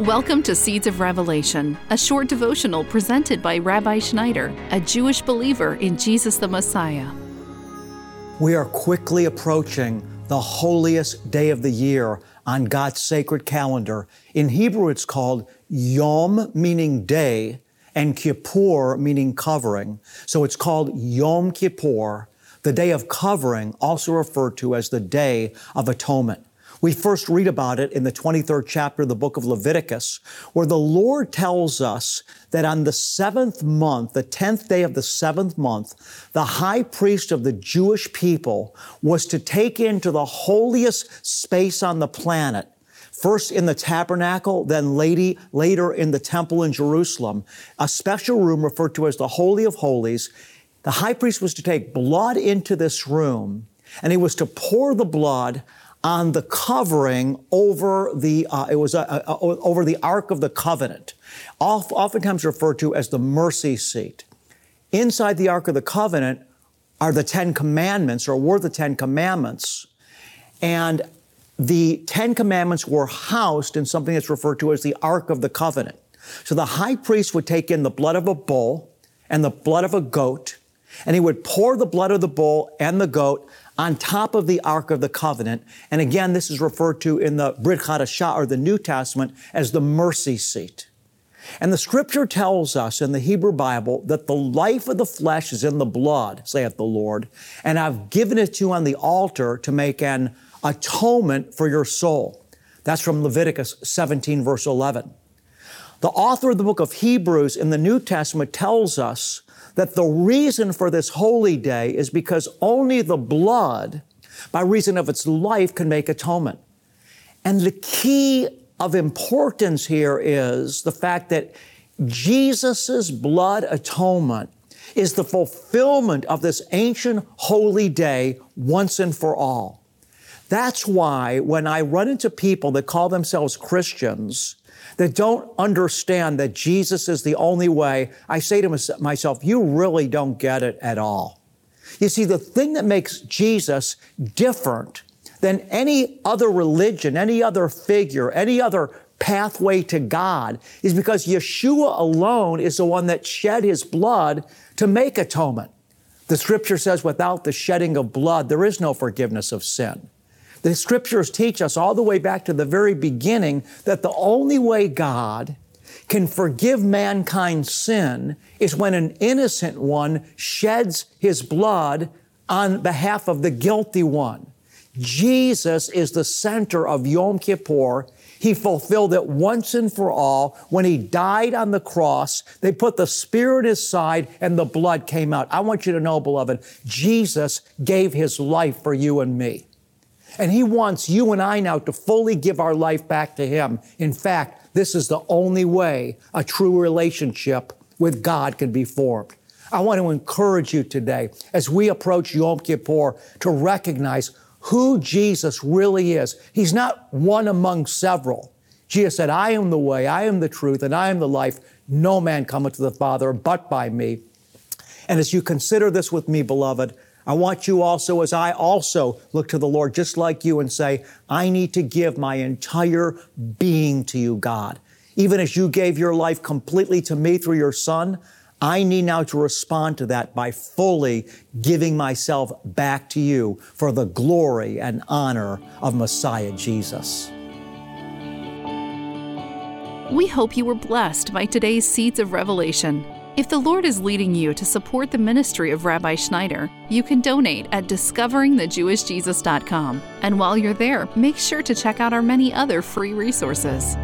Welcome to Seeds of Revelation, a short devotional presented by Rabbi Schneider, a Jewish believer in Jesus the Messiah. We are quickly approaching the holiest day of the year on God's sacred calendar. In Hebrew, it's called Yom, meaning day, and Kippur, meaning covering. So it's called Yom Kippur, the day of covering, also referred to as the Day of Atonement. We first read about it in the 23rd chapter of the book of Leviticus, where the Lord tells us that on the seventh month, the 10th day of the seventh month, the high priest of the Jewish people was to take into the holiest space on the planet first in the tabernacle, then lady, later in the temple in Jerusalem, a special room referred to as the Holy of Holies. The high priest was to take blood into this room and he was to pour the blood on the covering over the uh, it was a, a, over the ark of the covenant oftentimes referred to as the mercy seat. Inside the ark of the covenant are the 10 commandments or were the 10 commandments. And the 10 commandments were housed in something that's referred to as the ark of the covenant. So the high priest would take in the blood of a bull and the blood of a goat and he would pour the blood of the bull and the goat on top of the Ark of the Covenant. And again, this is referred to in the Brit Hadashah or the New Testament as the mercy seat. And the scripture tells us in the Hebrew Bible that the life of the flesh is in the blood, saith the Lord, and I've given it to you on the altar to make an atonement for your soul. That's from Leviticus 17 verse 11. The author of the book of Hebrews in the New Testament tells us that the reason for this holy day is because only the blood, by reason of its life, can make atonement. And the key of importance here is the fact that Jesus' blood atonement is the fulfillment of this ancient holy day once and for all. That's why when I run into people that call themselves Christians, that don't understand that Jesus is the only way, I say to myself, you really don't get it at all. You see, the thing that makes Jesus different than any other religion, any other figure, any other pathway to God is because Yeshua alone is the one that shed his blood to make atonement. The scripture says, without the shedding of blood, there is no forgiveness of sin. The scriptures teach us all the way back to the very beginning that the only way God can forgive mankind's sin is when an innocent one sheds his blood on behalf of the guilty one. Jesus is the center of Yom Kippur. He fulfilled it once and for all. When he died on the cross, they put the Spirit aside and the blood came out. I want you to know, beloved, Jesus gave his life for you and me. And He wants you and I now to fully give our life back to Him. In fact, this is the only way a true relationship with God can be formed. I want to encourage you today as we approach Yom Kippur to recognize who Jesus really is. He's not one among several. Jesus said, I am the way, I am the truth, and I am the life. No man cometh to the Father but by me. And as you consider this with me, beloved, I want you also, as I also look to the Lord, just like you, and say, I need to give my entire being to you, God. Even as you gave your life completely to me through your Son, I need now to respond to that by fully giving myself back to you for the glory and honor of Messiah Jesus. We hope you were blessed by today's Seeds of Revelation. If the Lord is leading you to support the ministry of Rabbi Schneider, you can donate at discoveringthejewishjesus.com. And while you're there, make sure to check out our many other free resources.